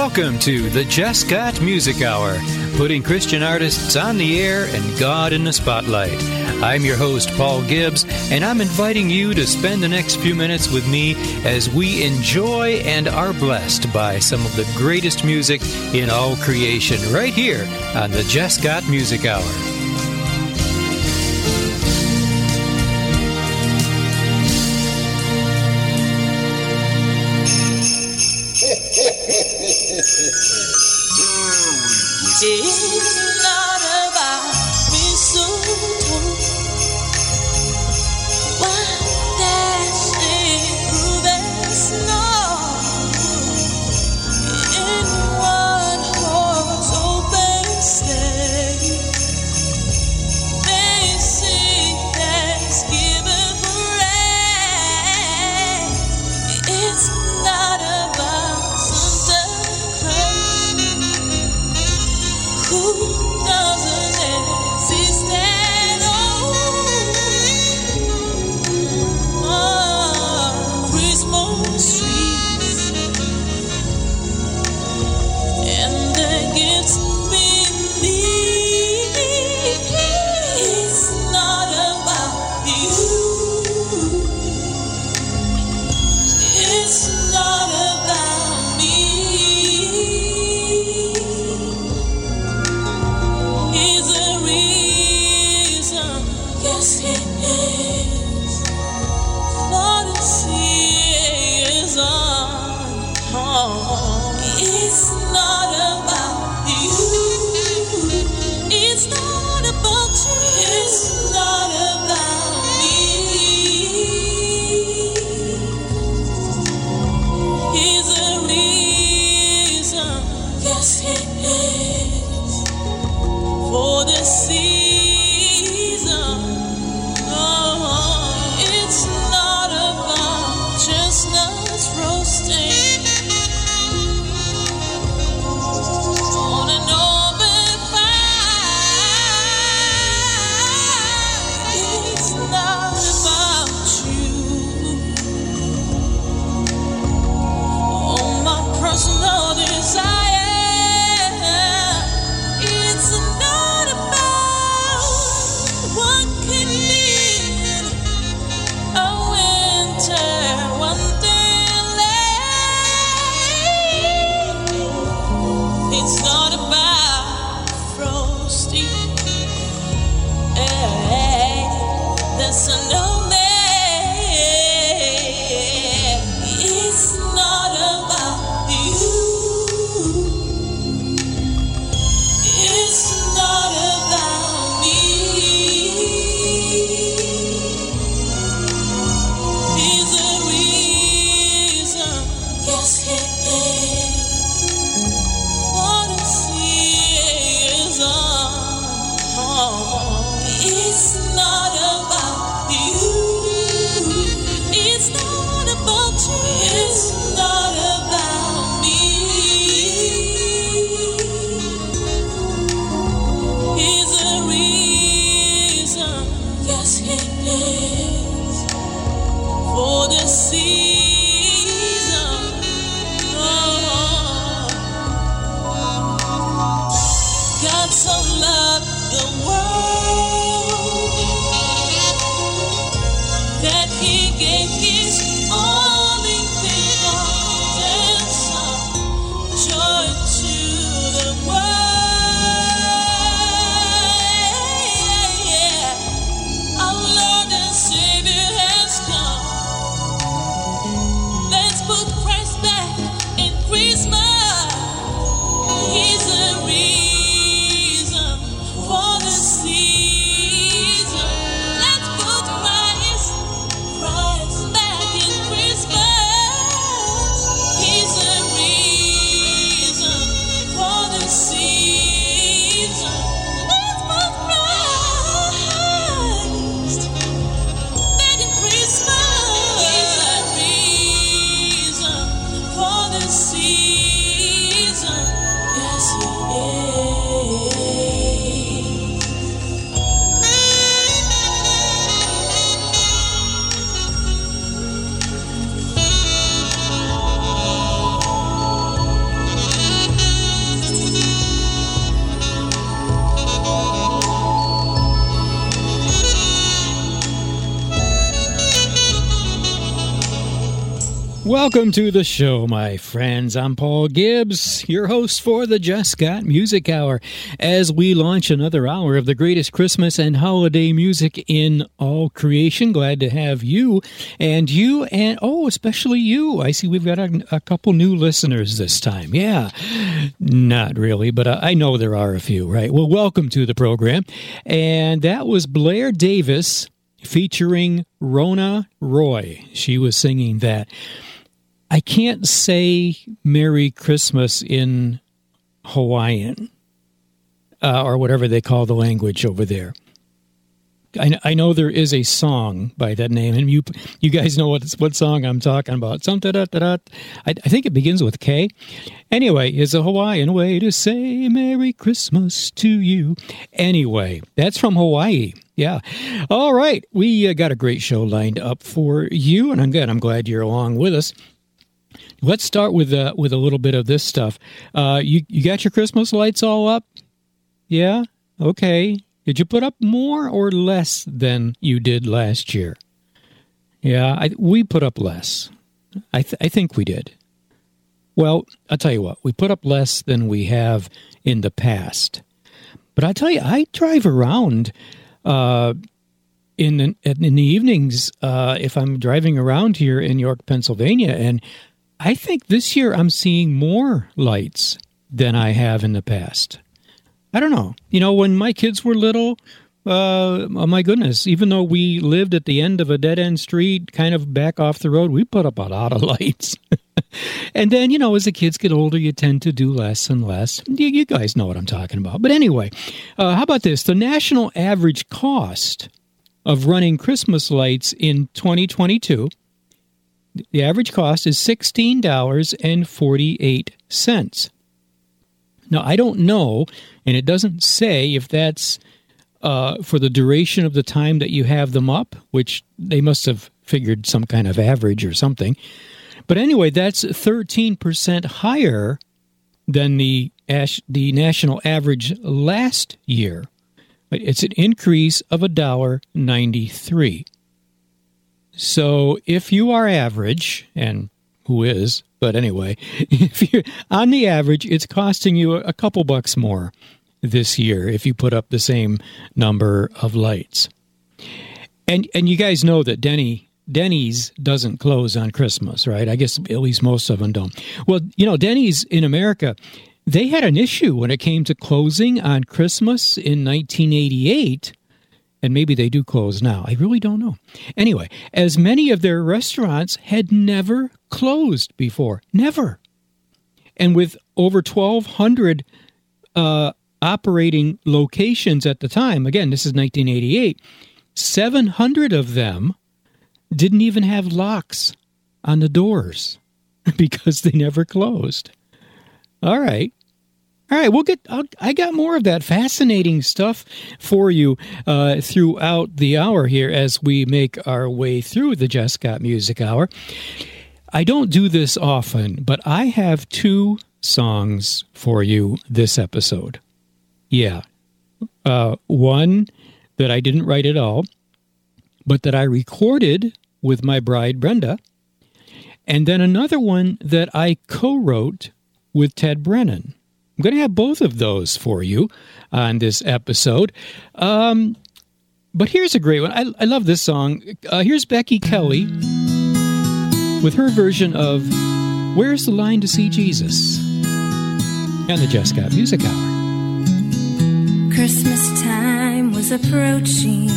Welcome to the Jesscott Music Hour, putting Christian artists on the air and God in the spotlight. I'm your host, Paul Gibbs, and I'm inviting you to spend the next few minutes with me as we enjoy and are blessed by some of the greatest music in all creation right here on the Jesscott Music Hour. ṣe. Welcome to the show, my friends. I'm Paul Gibbs, your host for the Jesscott Music Hour, as we launch another hour of the greatest Christmas and holiday music in all creation. Glad to have you and you, and oh, especially you. I see we've got a, a couple new listeners this time. Yeah, not really, but uh, I know there are a few, right? Well, welcome to the program. And that was Blair Davis featuring Rona Roy. She was singing that. I can't say Merry Christmas in Hawaiian uh, or whatever they call the language over there. I, I, know there is a song by that name, and you you guys know what what song I'm talking about. Some da da da. I, I think it begins with K. Anyway, is a Hawaiian way to say Merry Christmas to you. Anyway, that's from Hawaii. Yeah. All right, we uh, got a great show lined up for you, and I'm good. I'm glad you're along with us. Let's start with uh, with a little bit of this stuff. Uh, you you got your Christmas lights all up? Yeah. Okay. Did you put up more or less than you did last year? Yeah, I, we put up less. I th- I think we did. Well, I'll tell you what. We put up less than we have in the past. But I tell you, I drive around uh, in the, in the evenings uh, if I'm driving around here in York, Pennsylvania, and I think this year I'm seeing more lights than I have in the past. I don't know. You know, when my kids were little, uh, oh my goodness, even though we lived at the end of a dead end street, kind of back off the road, we put up a lot of lights. and then, you know, as the kids get older, you tend to do less and less. You, you guys know what I'm talking about. But anyway, uh, how about this? The national average cost of running Christmas lights in 2022 the average cost is $16.48. Now, I don't know, and it doesn't say if that's uh, for the duration of the time that you have them up, which they must have figured some kind of average or something. But anyway, that's 13% higher than the, the national average last year. It's an increase of $1.93. So if you are average, and who is, but anyway, if you on the average, it's costing you a couple bucks more this year if you put up the same number of lights. And and you guys know that Denny Denny's doesn't close on Christmas, right? I guess at least most of them don't. Well, you know, Denny's in America, they had an issue when it came to closing on Christmas in 1988 and maybe they do close now. I really don't know. Anyway, as many of their restaurants had never closed before. Never. And with over 1,200 uh, operating locations at the time, again, this is 1988, 700 of them didn't even have locks on the doors because they never closed. All right. All right, we'll get. I'll, i got more of that fascinating stuff for you uh, throughout the hour here as we make our way through the Jesscott Music Hour. I don't do this often, but I have two songs for you this episode. Yeah, uh, one that I didn't write at all, but that I recorded with my bride Brenda, and then another one that I co-wrote with Ted Brennan. I'm going to have both of those for you on this episode. Um, but here's a great one. I, I love this song. Uh, here's Becky Kelly with her version of Where's the Line to See Jesus? And the Jesscott Music Hour. Christmas time was approaching,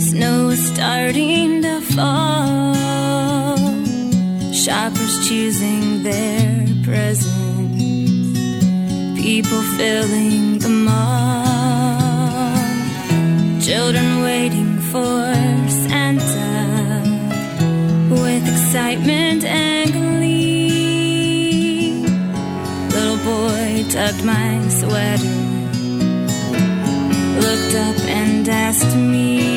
snow was starting to fall. Shoppers choosing their presents people filling the mall, children waiting for Santa with excitement and glee. Little boy tugged my sweater, looked up and asked me.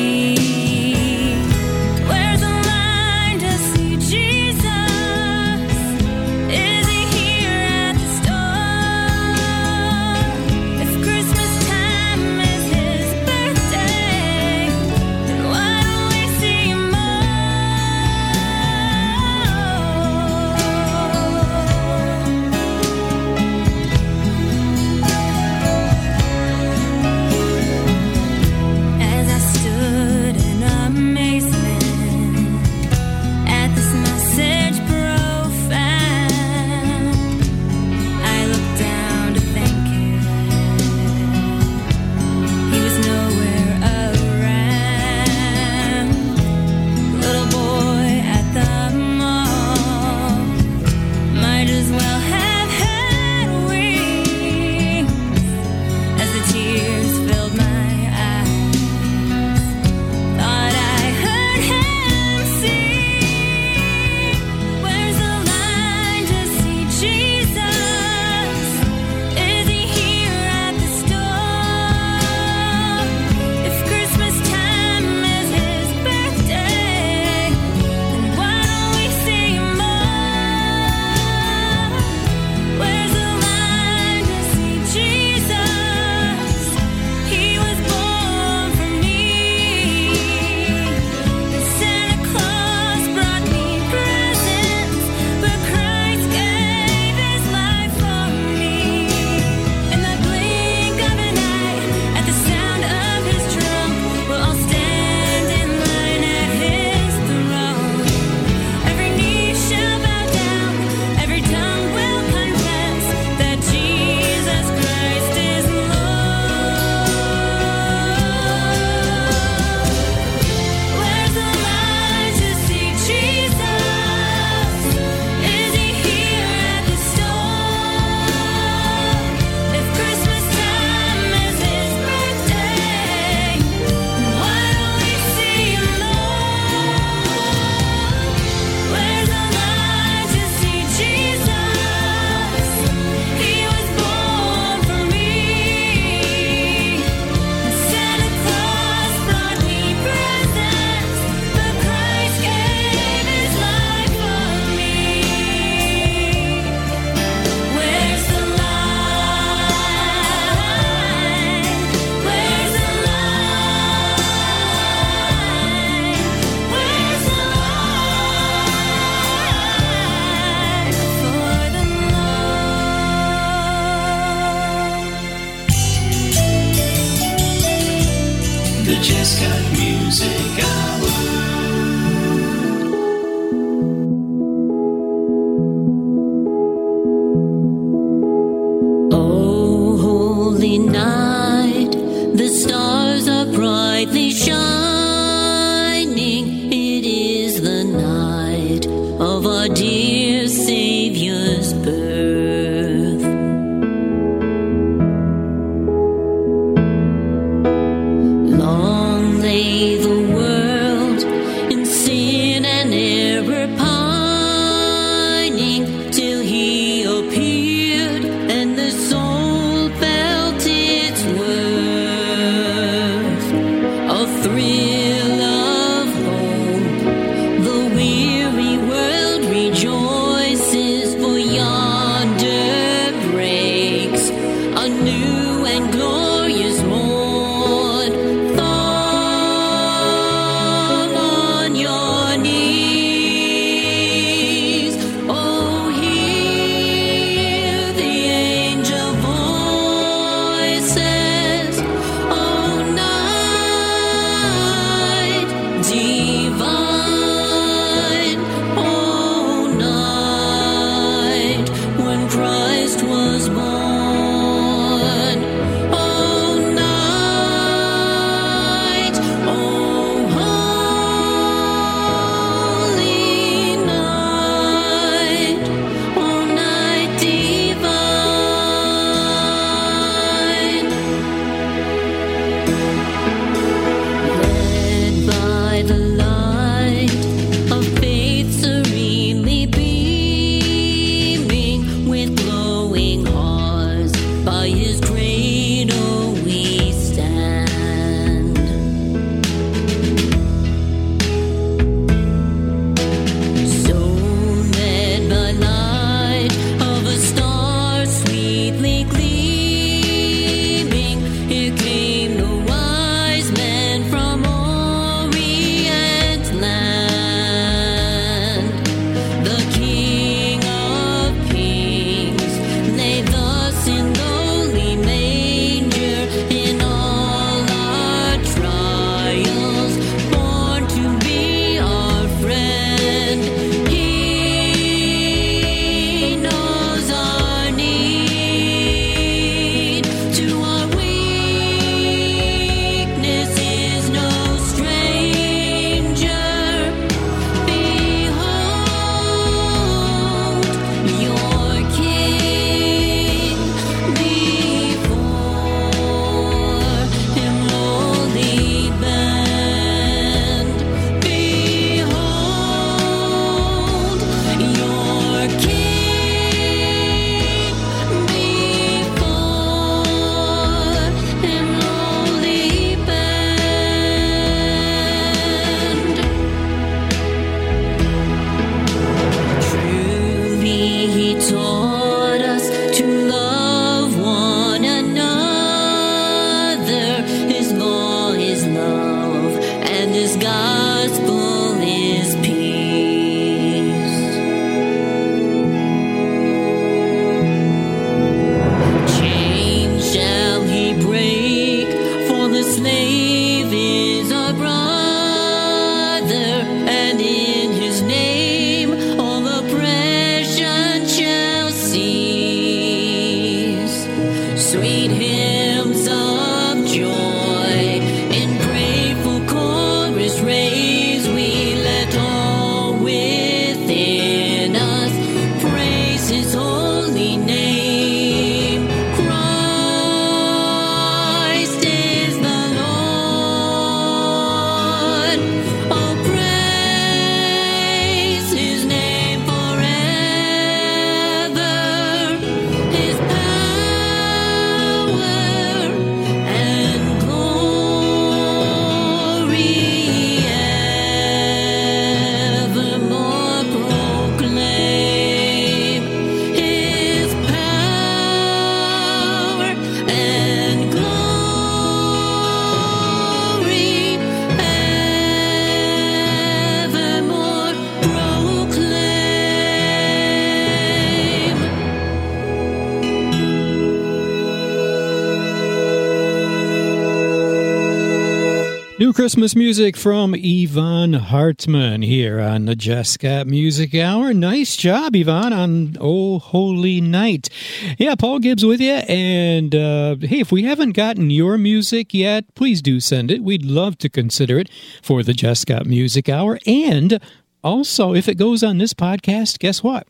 Christmas music from Yvonne Hartman here on the Jesscott Music Hour. Nice job, Yvonne, on Oh Holy Night. Yeah, Paul Gibbs with you. And uh, hey, if we haven't gotten your music yet, please do send it. We'd love to consider it for the Jesscott Music Hour. And also, if it goes on this podcast, guess what?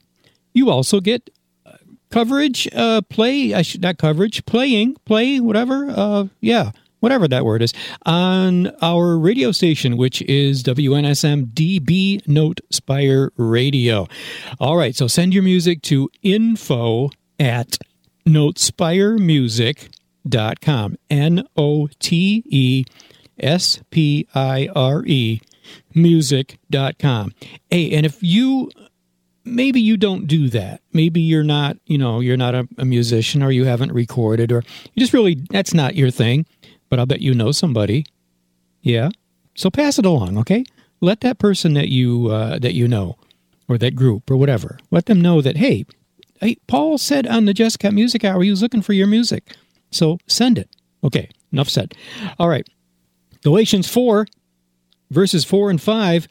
You also get uh, coverage, uh, play, I should not coverage, playing, play, whatever. Uh, yeah whatever that word is, on our radio station, which is WNSM DB Note Spire Radio. All right, so send your music to info at notespiremusic.com. N O T E S P I R E music.com. Hey, and if you maybe you don't do that. Maybe you're not, you know, you're not a, a musician or you haven't recorded or you just really that's not your thing but I'll bet you know somebody. Yeah. So pass it along, okay? Let that person that you uh, that you know, or that group, or whatever, let them know that hey, hey, Paul said on the Jesscott Music Hour he was looking for your music, so send it. Okay, enough said. All right, Galatians four, verses four and five.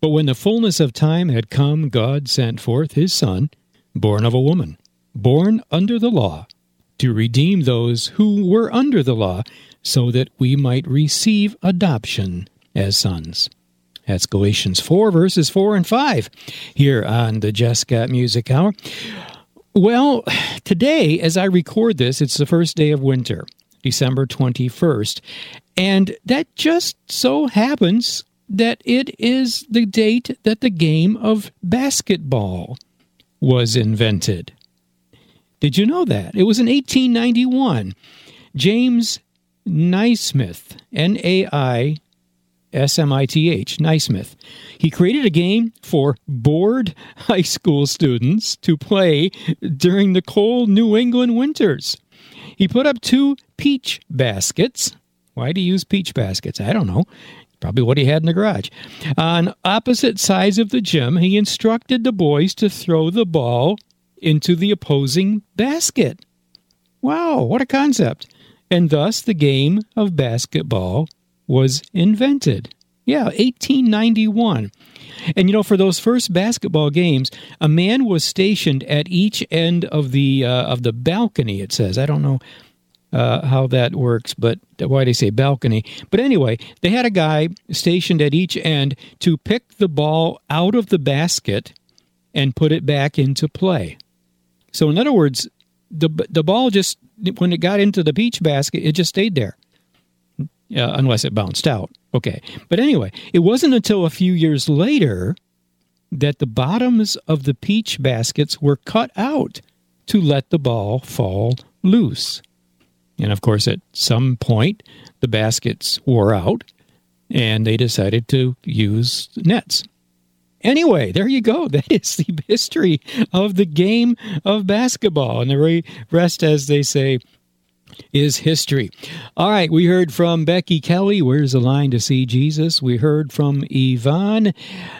But when the fullness of time had come, God sent forth His Son, born of a woman, born under the law, to redeem those who were under the law so that we might receive adoption as sons. That's Galatians 4, verses 4 and 5, here on the Jesscott Music Hour. Well, today, as I record this, it's the first day of winter, December 21st, and that just so happens that it is the date that the game of basketball was invented. Did you know that? It was in 1891. James Naismith, N A I S M I T H, Naismith. He created a game for bored high school students to play during the cold New England winters. He put up two peach baskets. Why do you use peach baskets? I don't know. Probably what he had in the garage. On opposite sides of the gym, he instructed the boys to throw the ball into the opposing basket. Wow, what a concept and thus the game of basketball was invented. Yeah, 1891. And you know, for those first basketball games, a man was stationed at each end of the uh, of the balcony. It says, I don't know uh, how that works, but why they say balcony. But anyway, they had a guy stationed at each end to pick the ball out of the basket and put it back into play. So, in other words, the the ball just when it got into the peach basket, it just stayed there, uh, unless it bounced out. Okay, but anyway, it wasn't until a few years later that the bottoms of the peach baskets were cut out to let the ball fall loose. And of course, at some point, the baskets wore out and they decided to use nets. Anyway, there you go. That is the history of the game of basketball. And the rest, as they say, is history. All right, we heard from Becky Kelly, Where's the Line to See Jesus? We heard from Yvonne.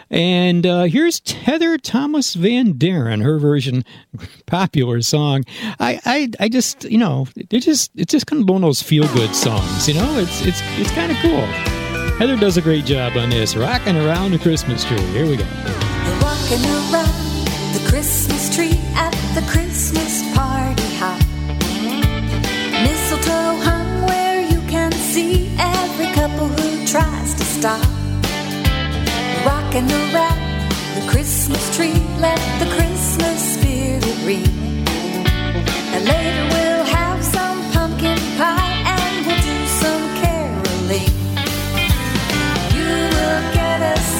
And uh, here's Heather Thomas Van Deren, her version, popular song. I, I, I just, you know, they're just, it's just kind of one of those feel good songs, you know? It's, it's, it's kind of cool. Heather does a great job on this. Rocking around the Christmas tree. Here we go. Rocking around the Christmas tree at the Christmas party hop. Mistletoe hung where you can see every couple who tries to stop. Rocking around the Christmas tree, let the Christmas spirit ring. And later we'll have some pumpkin pie.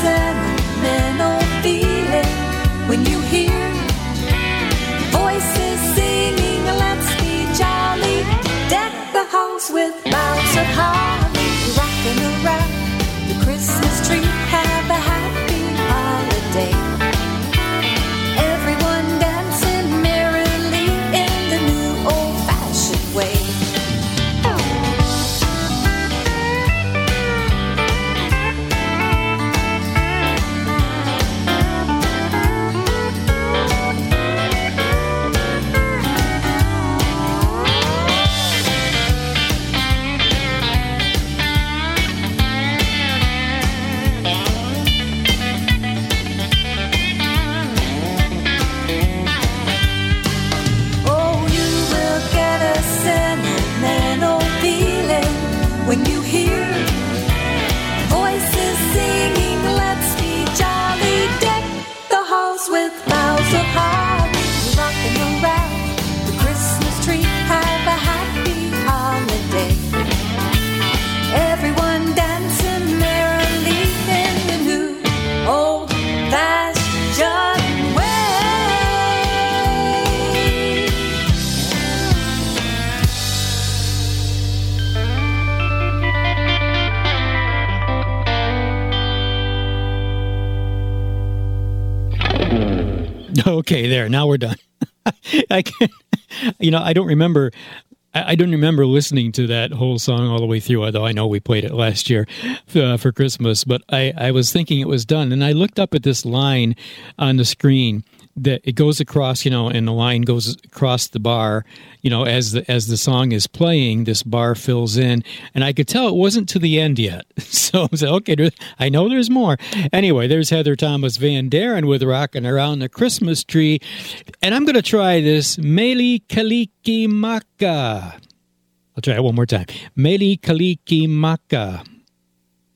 Sentimental Okay, there. Now we're done. I can, you know, I don't remember. I, don't remember listening to that whole song all the way through, although I know we played it last year uh, for Christmas. But I, I was thinking it was done, and I looked up at this line on the screen that it goes across, you know, and the line goes across the bar, you know, as the as the song is playing, this bar fills in, and I could tell it wasn't to the end yet. So I like, okay, I know there's more. Anyway, there's Heather Thomas Van Deren with "Rocking Around the Christmas Tree," and I'm going to try this Mele Kalikimaka. I'll try it one more time. Mele Kalikimaka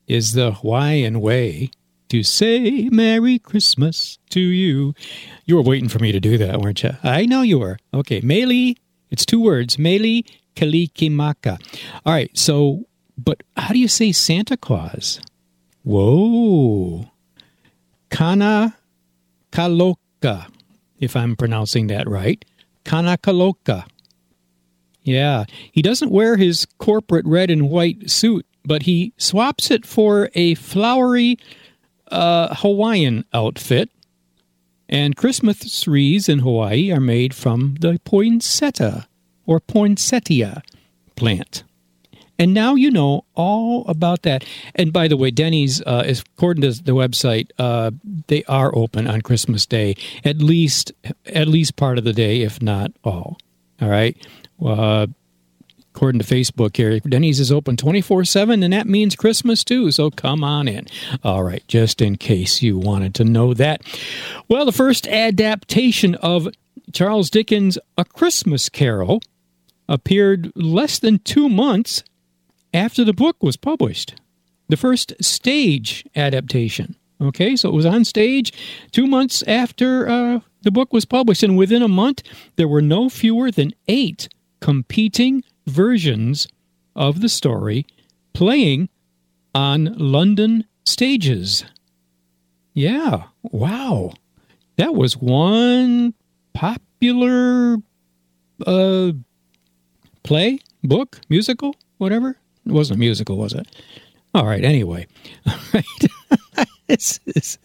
is the Hawaiian way to say Merry Christmas to you. You were waiting for me to do that, weren't you? I know you were. Okay, Mele, it's two words. Mele Kalikimaka. All right, so, but how do you say Santa Claus? Whoa. Kana Kaloka, if I'm pronouncing that right. Kana Kaloka. Yeah, he doesn't wear his corporate red and white suit, but he swaps it for a flowery uh, Hawaiian outfit. And Christmas trees in Hawaii are made from the poinsettia or poinsettia plant. And now you know all about that. And by the way, Denny's, uh, is, according to the website, uh, they are open on Christmas Day, at least at least part of the day, if not all. All right. Uh, according to Facebook here. Denny's is open 24 7, and that means Christmas too, so come on in. All right, just in case you wanted to know that. Well, the first adaptation of Charles Dickens' A Christmas Carol appeared less than two months after the book was published. The first stage adaptation. Okay, so it was on stage two months after uh, the book was published, and within a month, there were no fewer than eight competing versions of the story playing on London stages. Yeah, wow. That was one popular uh, play, book, musical, whatever. It wasn't a musical, was it? All right, anyway. All right. this, this,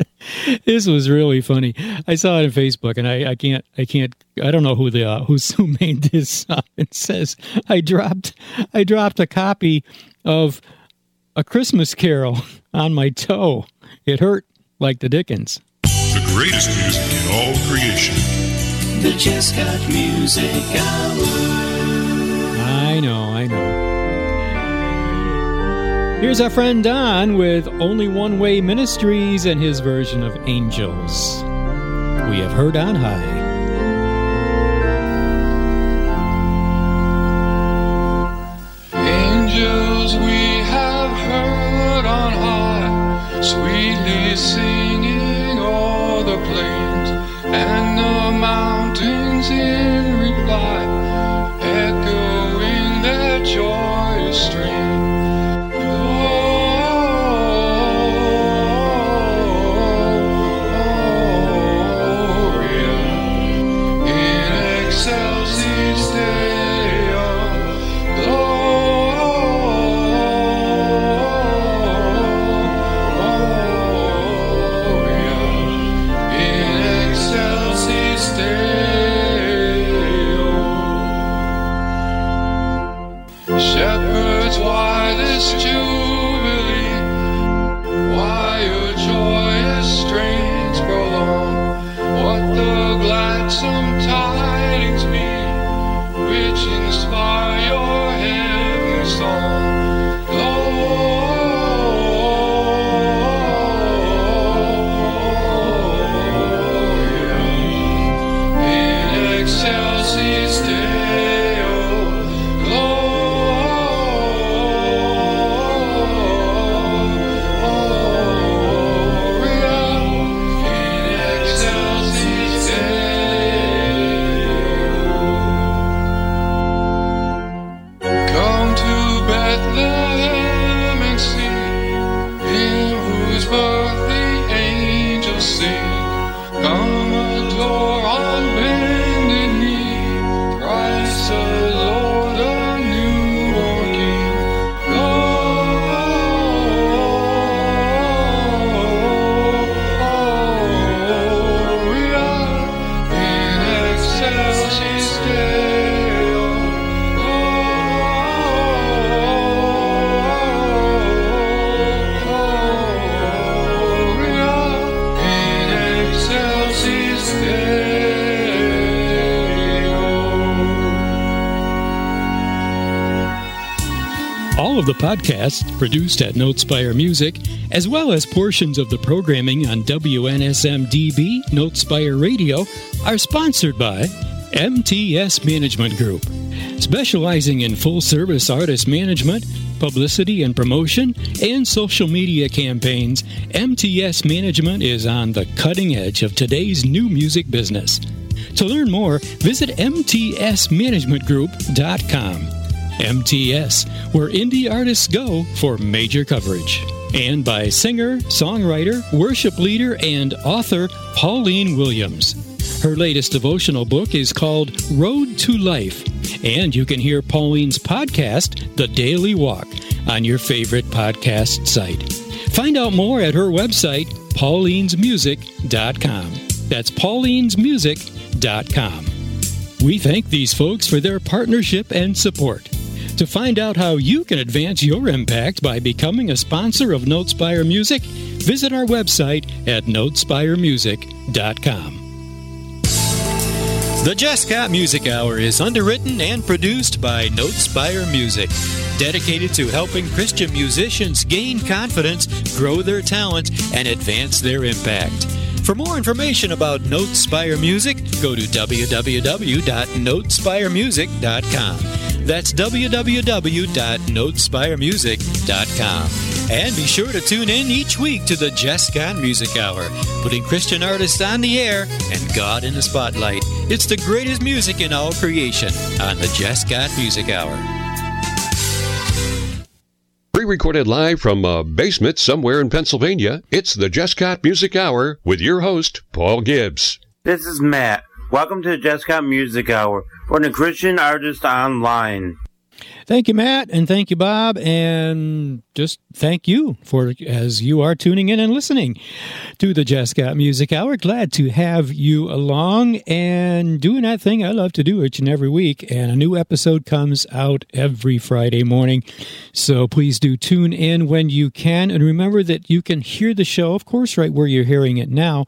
this was really funny. I saw it on Facebook, and I, I can't, I can't, I don't know who the uh, who's who made this up. It says I dropped, I dropped a copy of a Christmas Carol on my toe. It hurt like the Dickens. The greatest music in all creation. The Jesscott Music Hour. I know, I know. Here's our friend Don with Only One Way Ministries and his version of Angels. We have heard on high. Podcasts produced at Notespire Music, as well as portions of the programming on WNSMDB Notespire Radio, are sponsored by MTS Management Group, specializing in full service artist management, publicity and promotion, and social media campaigns. MTS Management is on the cutting edge of today's new music business. To learn more, visit MTSManagementGroup.com. MTS, where indie artists go for major coverage. And by singer, songwriter, worship leader, and author Pauline Williams. Her latest devotional book is called Road to Life, and you can hear Pauline's podcast, The Daily Walk, on your favorite podcast site. Find out more at her website, paulinesmusic.com. That's paulinesmusic.com. We thank these folks for their partnership and support. To find out how you can advance your impact by becoming a sponsor of Notespire Music, visit our website at notespiremusic.com. The Jesscott Music Hour is underwritten and produced by Notespire Music, dedicated to helping Christian musicians gain confidence, grow their talent, and advance their impact. For more information about Notespire Music, go to www.notespiremusic.com. That's www.notespiremusic.com. And be sure to tune in each week to the Jesscott Music Hour, putting Christian artists on the air and God in the spotlight. It's the greatest music in all creation on the Jesscott Music Hour. Pre recorded live from a basement somewhere in Pennsylvania, it's the Jesscott Music Hour with your host, Paul Gibbs. This is Matt. Welcome to the Jesscott Music Hour for the Christian Artist Online. Thank you, Matt, and thank you, Bob, and just thank you for as you are tuning in and listening to the Jesscott Music Hour. Glad to have you along and doing that thing I love to do each and every week. And a new episode comes out every Friday morning. So please do tune in when you can. And remember that you can hear the show, of course, right where you're hearing it now,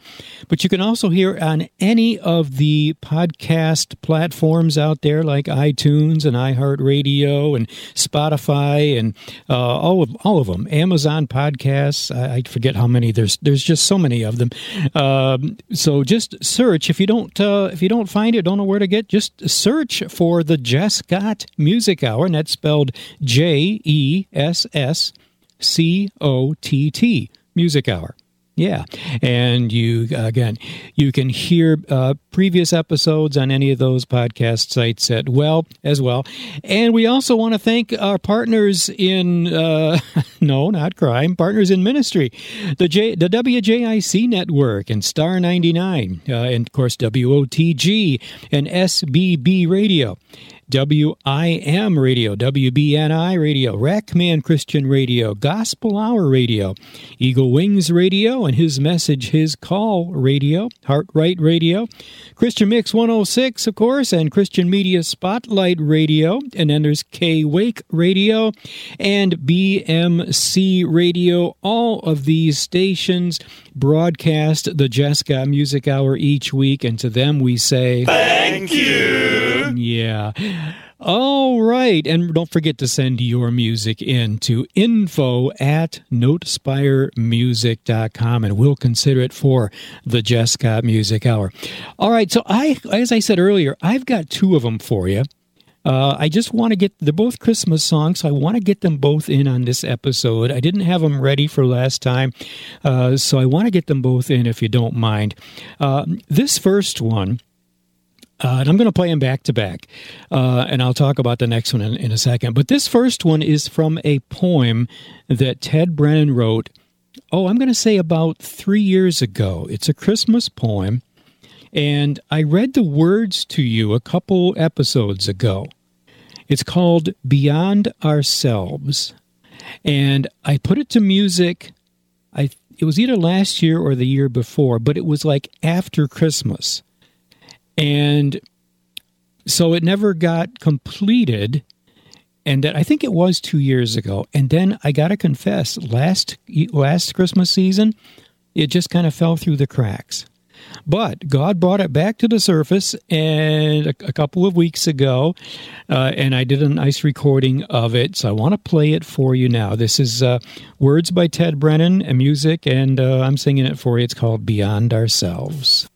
but you can also hear on any of the podcast platforms out there like iTunes and iHeartRadio and Spotify and uh, all of all of them. Amazon podcasts. I, I, forget how many. There's there's just so many of them. Um, so just search if you don't uh, if you don't find it, don't know where to get. Just search for the Jesscott Music Hour, and that's spelled J E S S C O T T Music Hour. Yeah, and you again, you can hear uh, previous episodes on any of those podcast sites at well as well. And we also want to thank our partners in uh, no, not crime, partners in ministry, the J, the WJIC network and Star ninety nine, uh, and of course WOTG and SBB Radio. WIM Radio, WBNI Radio, Rackman Christian Radio, Gospel Hour Radio, Eagle Wings Radio, and His Message, His Call Radio, Heart Right Radio, Christian Mix 106, of course, and Christian Media Spotlight Radio, and then there's K Wake Radio and BMC Radio. All of these stations broadcast the Jesscott Music Hour each week, and to them we say, Thank you. Yeah. All right. And don't forget to send your music in to info at notespiremusic.com and we'll consider it for the Jesscott Music Hour. All right. So I, as I said earlier, I've got two of them for you. Uh, I just want to get, they're both Christmas songs, so I want to get them both in on this episode. I didn't have them ready for last time, uh, so I want to get them both in if you don't mind. Uh, this first one, uh, and I'm going to play them back to back, uh, and I'll talk about the next one in, in, a second. But this first one is from a poem that Ted Brennan wrote. Oh, I'm going to say about three years ago. It's a Christmas poem, and I read the words to you a couple episodes ago. It's called Beyond Ourselves, and I put it to music. I it was either last year or the year before, but it was like after Christmas and so it never got completed. And that I think it was two years ago. And then I got to confess, last last Christmas season, it just kind of fell through the cracks. But God brought it back to the surface and a, a couple of weeks ago, uh, and I did a nice recording of it. So I want to play it for you now. This is uh, words by Ted Brennan and music, and uh, I'm singing it for you. It's called Beyond Ourselves.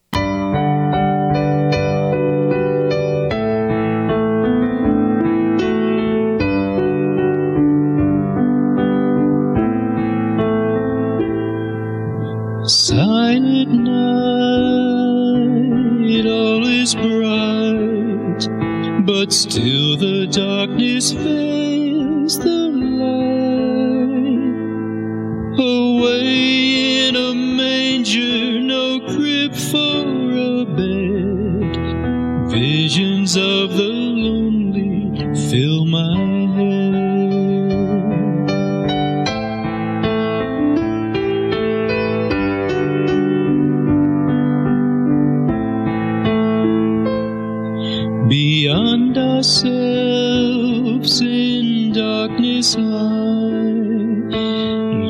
But still the darkness veils the light. Away in a manger, no crib for a bed. Visions of the ourselves in darkness lie,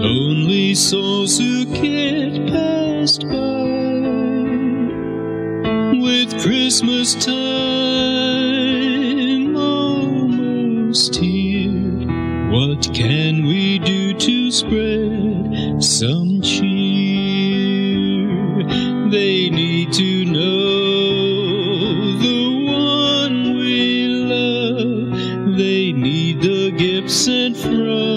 lonely souls who get passed by. With Christmas time almost here, what can we do to spread some cheer? They need to sent from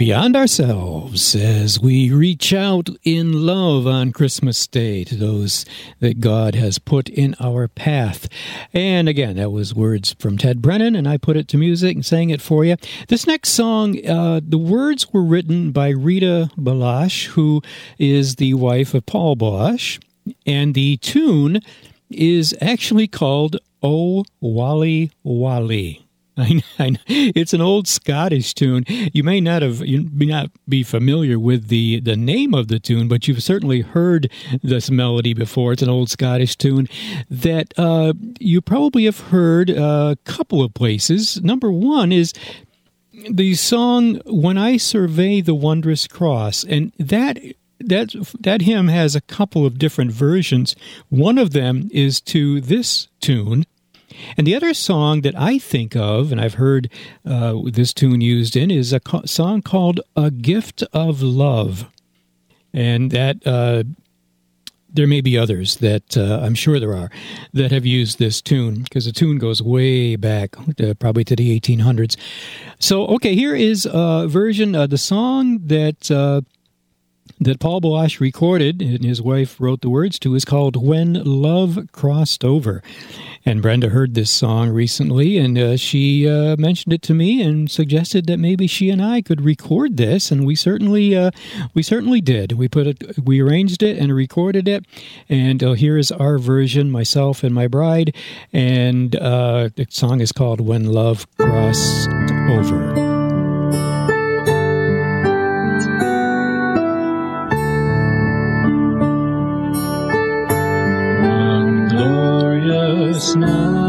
beyond ourselves as we reach out in love on Christmas Day to those that God has put in our path. And again, that was words from Ted Brennan, and I put it to music and sang it for you. This next song, uh, the words were written by Rita Balash, who is the wife of Paul Balash, and the tune is actually called Oh Waly Waly. I, I, it's an old Scottish tune. You may not have you may not be familiar with the the name of the tune, but you've certainly heard this melody before. It's an old Scottish tune that uh, you probably have heard a couple of places. Number one is the song "When I Survey the Wondrous Cross," and that that that hymn has a couple of different versions. One of them is to this tune and the other song that I think of, and I've heard uh, this tune used in, is a co- song called A Gift of Love. And that uh, there may be others that uh, I'm sure there are that have used this tune because the tune goes way back, uh, probably to the 1800s. So, okay, here is a version of the song that uh, that Paul Balash recorded and his wife wrote the words to is called When Love Crossed Over. And Brenda heard this song recently, and uh, she uh, mentioned it to me and suggested that maybe she and I could record this, and we certainly uh, we certainly did. We put it, we arranged it and recorded it, and uh, here is our version, myself and my bride, and uh, the song is called "When Love Crossed Over." Glorious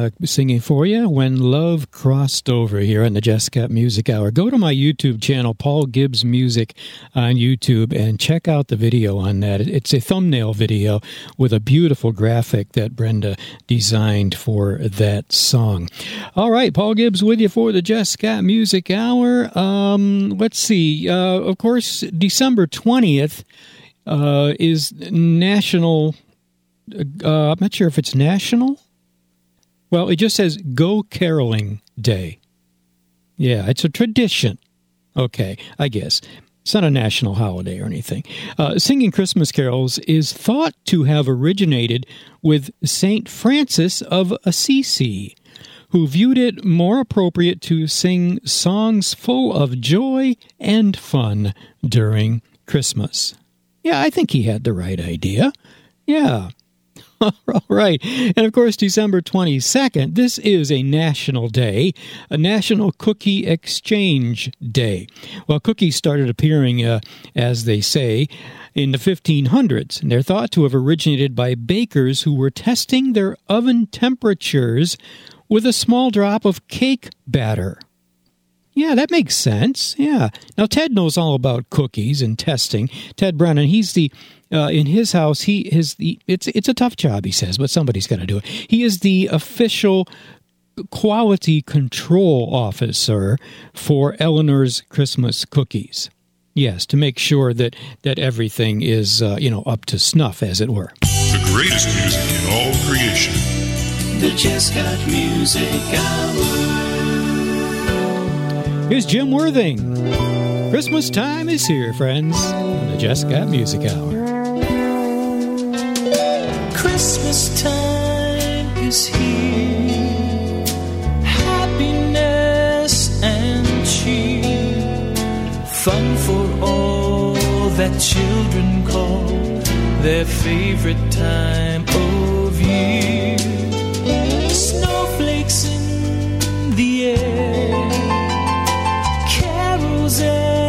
uh, singing for you when love crossed over here on the Jesscott Music Hour. Go to my YouTube channel, Paul Gibbs Music on YouTube, and check out the video on that. It's a thumbnail video with a beautiful graphic that Brenda designed for that song. All right, Paul Gibbs with you for the Jesscott Music Hour. Um, let's see. Uh, of course, December 20th uh, is National uh, I'm not sure if it's national. Well, it just says Go Caroling Day. Yeah, it's a tradition. Okay, I guess. It's not a national holiday or anything. Uh, singing Christmas carols is thought to have originated with St. Francis of Assisi, who viewed it more appropriate to sing songs full of joy and fun during Christmas. Yeah, I think he had the right idea. Yeah. All right. And of course, December 22nd, this is a national day, a National Cookie Exchange Day. Well, cookies started appearing, uh, as they say, in the 1500s. And they're thought to have originated by bakers who were testing their oven temperatures with a small drop of cake batter. Yeah, that makes sense. Yeah. Now Ted knows all about cookies and testing. Ted Brennan, he's the uh, in his house. He is the it's it's a tough job, he says, but somebody's got to do it. He is the official quality control officer for Eleanor's Christmas cookies. Yes, to make sure that that everything is uh, you know up to snuff, as it were. The greatest music in all creation. The Jesscott Music Hour. Here's Jim Worthing. Christmas time is here, friends, on the Jesscott Music Hour. Christmas time is here. Happiness and cheer. Fun for all that children call their favorite time of year. Snowflakes in the air. Carols everywhere.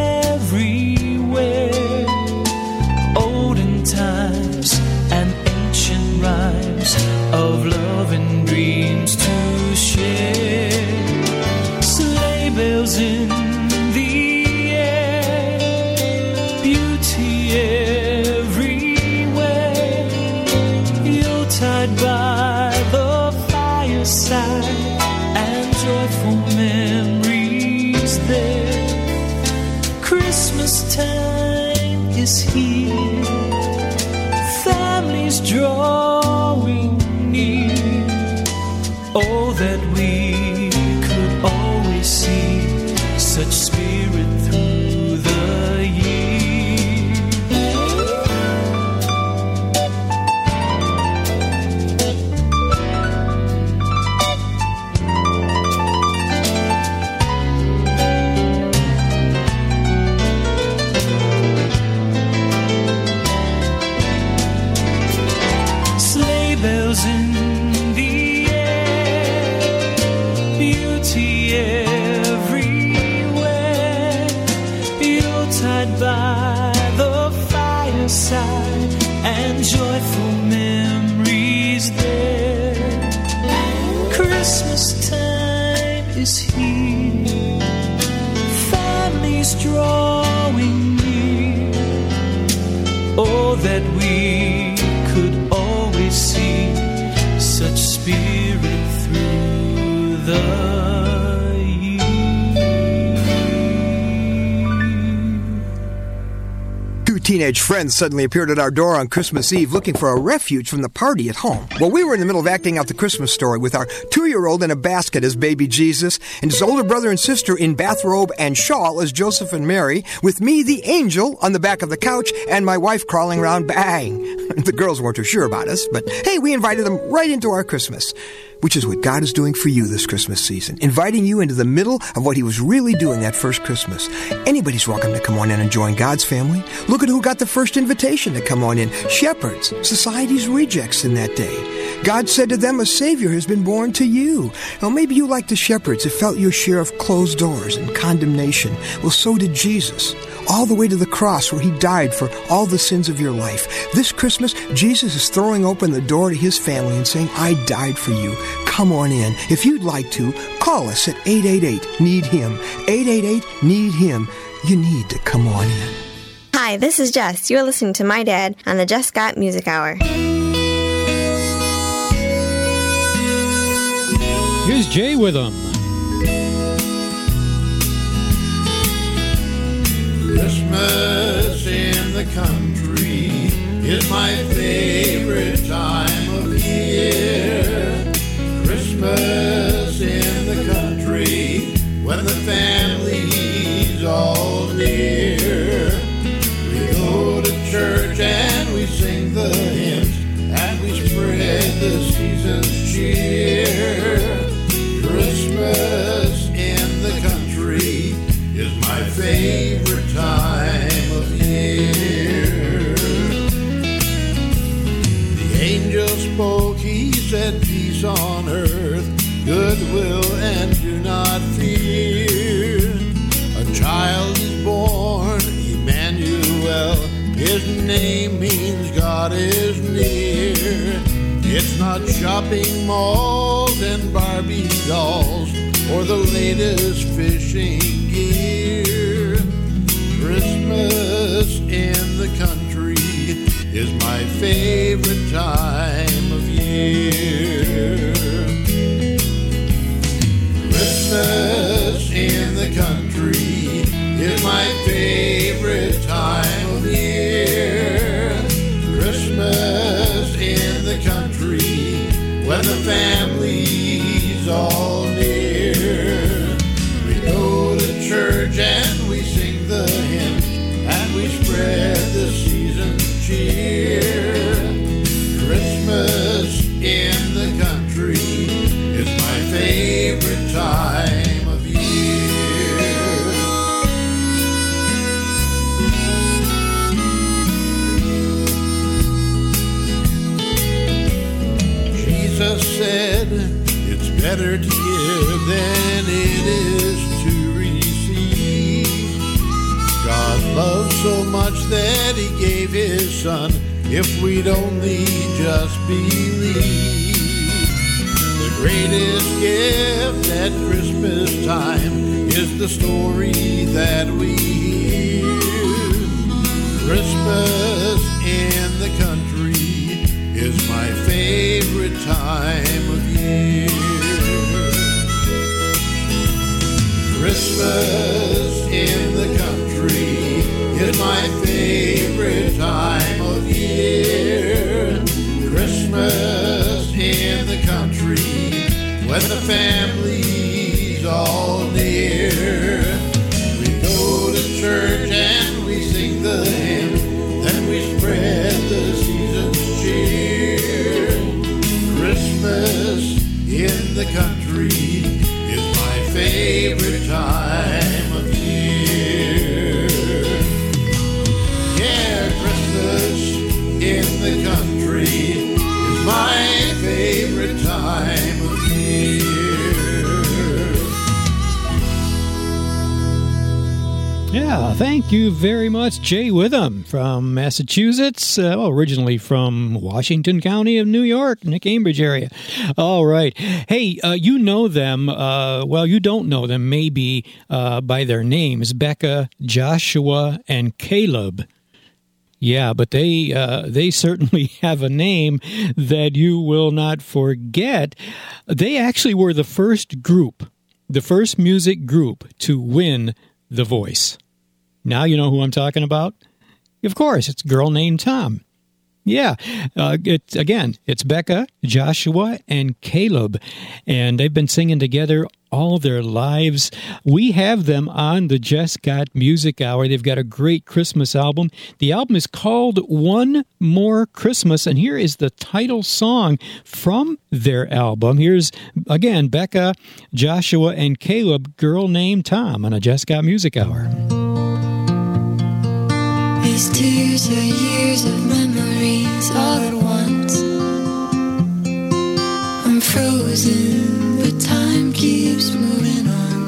Friends suddenly appeared at our door on Christmas Eve looking for a refuge from the party at home. Well, we were in the middle of acting out the Christmas story with our two year old in a basket as baby Jesus, and his older brother and sister in bathrobe and shawl as Joseph and Mary, with me, the angel, on the back of the couch, and my wife crawling around bang. the girls weren't too sure about us, but hey, we invited them right into our Christmas which is what God is doing for you this Christmas season, inviting you into the middle of what He was really doing that first Christmas. Anybody's welcome to come on in and join God's family. Look at who got the first invitation to come on in shepherds, society's rejects in that day. God said to them, A Savior has been born to you. Now, maybe you, like the shepherds, have felt your share of closed doors and condemnation. Well, so did Jesus. all the way to the cross where he died for all the sins of your life. This Christmas, Jesus is throwing open the door to his family and saying, I died for you. Come on in. If you'd like to, call us at 888 Need Him. 888 Need Him. You need to come on in. Hi, this is Jess. You're listening to my dad on the Jesscott Music Hour. Here's Jay Witham. Christmas in the country is my favorite time of year. Christmas in the country when the family's all near. We go to church and we sing the hymns and we spread the Peace on earth, goodwill, and do not fear. A child is born, Emmanuel. His name means God is near. It's not shopping malls and Barbie dolls or the latest fishing gear. Christmas in the country is my favorite time of year. Christmas in the country. Is my favorite much, Jay Witham from Massachusetts, uh, well, originally from Washington County of New York, in the Cambridge area. All right. Hey, uh, you know them. Uh, well, you don't know them maybe uh, by their names Becca, Joshua, and Caleb. Yeah, but they uh, they certainly have a name that you will not forget. They actually were the first group, the first music group to win The Voice. Now you know who I'm talking about. Of course, it's a girl named Tom. Yeah, uh, it's again, it's Becca, Joshua, and Caleb, and they've been singing together all their lives. We have them on the Jesscott Music Hour. They've got a great Christmas album. The album is called One More Christmas, and here is the title song from their album. Here's again Becca, Joshua, and Caleb, girl named Tom, on a Jesscott Music Hour. These tears are years of memories all at once. I'm frozen, but time keeps moving on.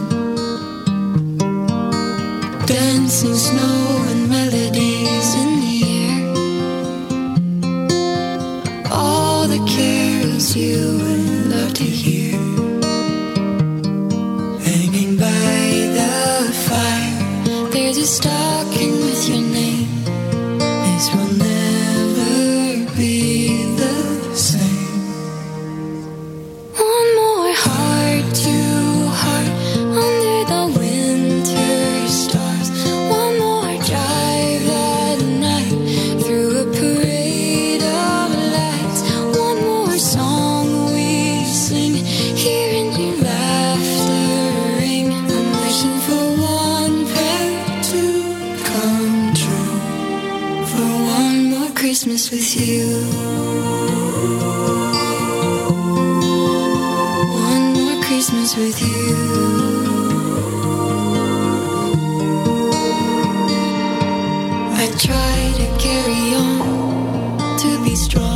Dancing snow and melodies in the air. All the carols you would love to hear. Hanging by the fire, there's a stocking. Christmas with you. One more Christmas with you. I try to carry on, to be strong.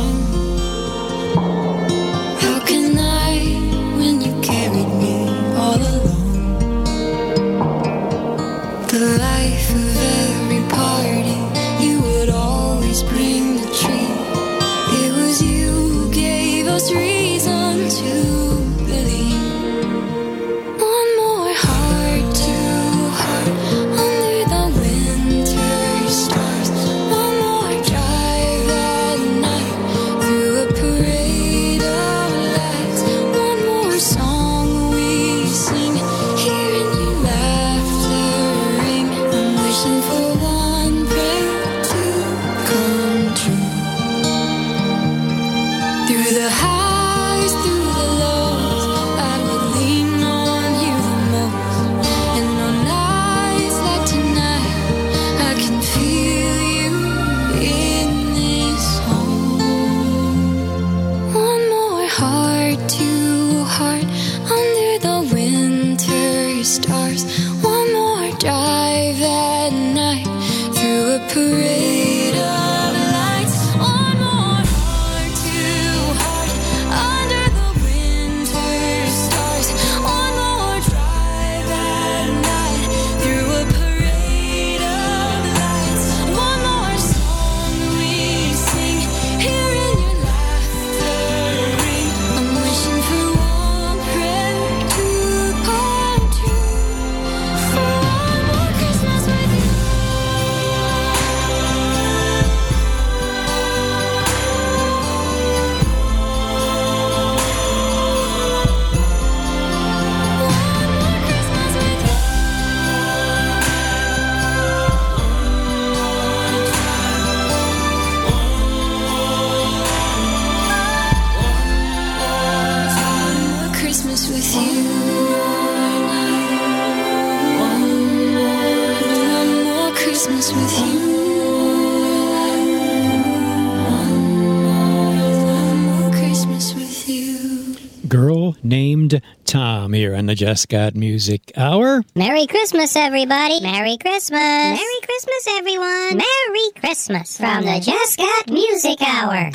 The Jesscott Music Hour. Merry Christmas, everybody. Merry Christmas. Merry Christmas, everyone. Merry Christmas from the Jesscott Music Hour.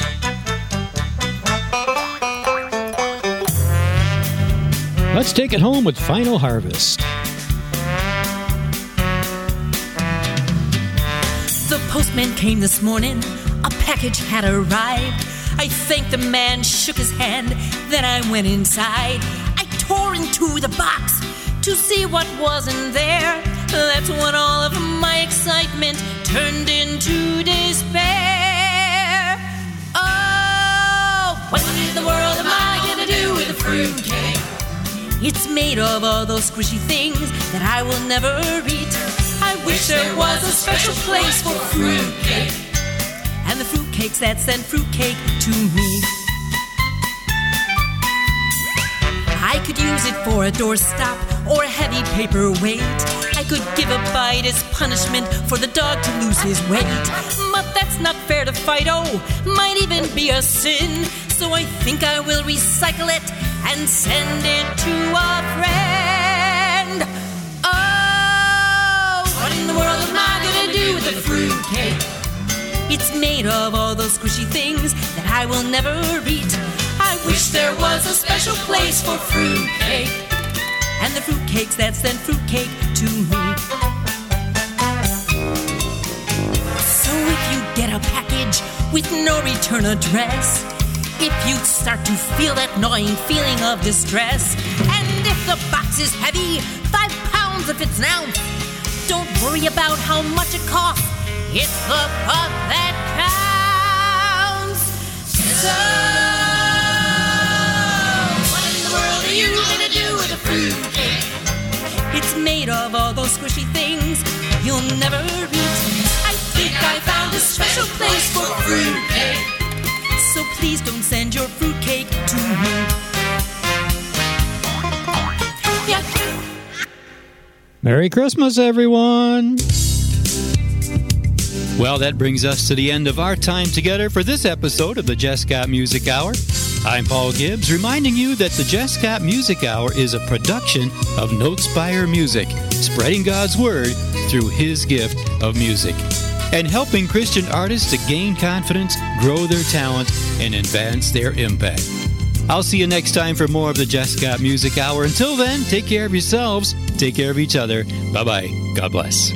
Let's take it home with Final Harvest. The postman came this morning, a package had arrived. I thanked the man, shook his hand, then I went inside. Tore into the box to see what was in there. That's when all of my excitement turned into despair. Oh, what in the world am I gonna do with a fruitcake? It's made of all those squishy things that I will never eat. I wish there was a special place for fruitcake. And the fruitcakes that send fruitcake to me. I could use it for a doorstop or a heavy paperweight. I could give a bite as punishment for the dog to lose his weight. But that's not fair to Fido, oh, might even be a sin. So I think I will recycle it and send it to a friend. Oh, what in the world am I gonna do with a fruitcake? It's made of all those squishy things that I will never eat. Wish there was a special place for fruitcake. And the fruitcakes that send fruitcake to me. So if you get a package with no return address, If you start to feel that gnawing feeling of distress, and if the box is heavy, five pounds if it's an ounce, don't worry about how much it costs. It's the thought that counts. So, you gonna do with a fruitcake? It's made of all those squishy things you'll never eat. I think I found a special place for fruitcake. So please don't send your fruitcake to me. Yeah. Merry Christmas, everyone! Well, that brings us to the end of our time together for this episode of the Jesscott Music Hour. I'm Paul Gibbs, reminding you that the Jesscott Music Hour is a production of Notespire Music, spreading God's Word through His gift of music, and helping Christian artists to gain confidence, grow their talent, and advance their impact. I'll see you next time for more of the Jesscott Music Hour. Until then, take care of yourselves, take care of each other. Bye bye. God bless.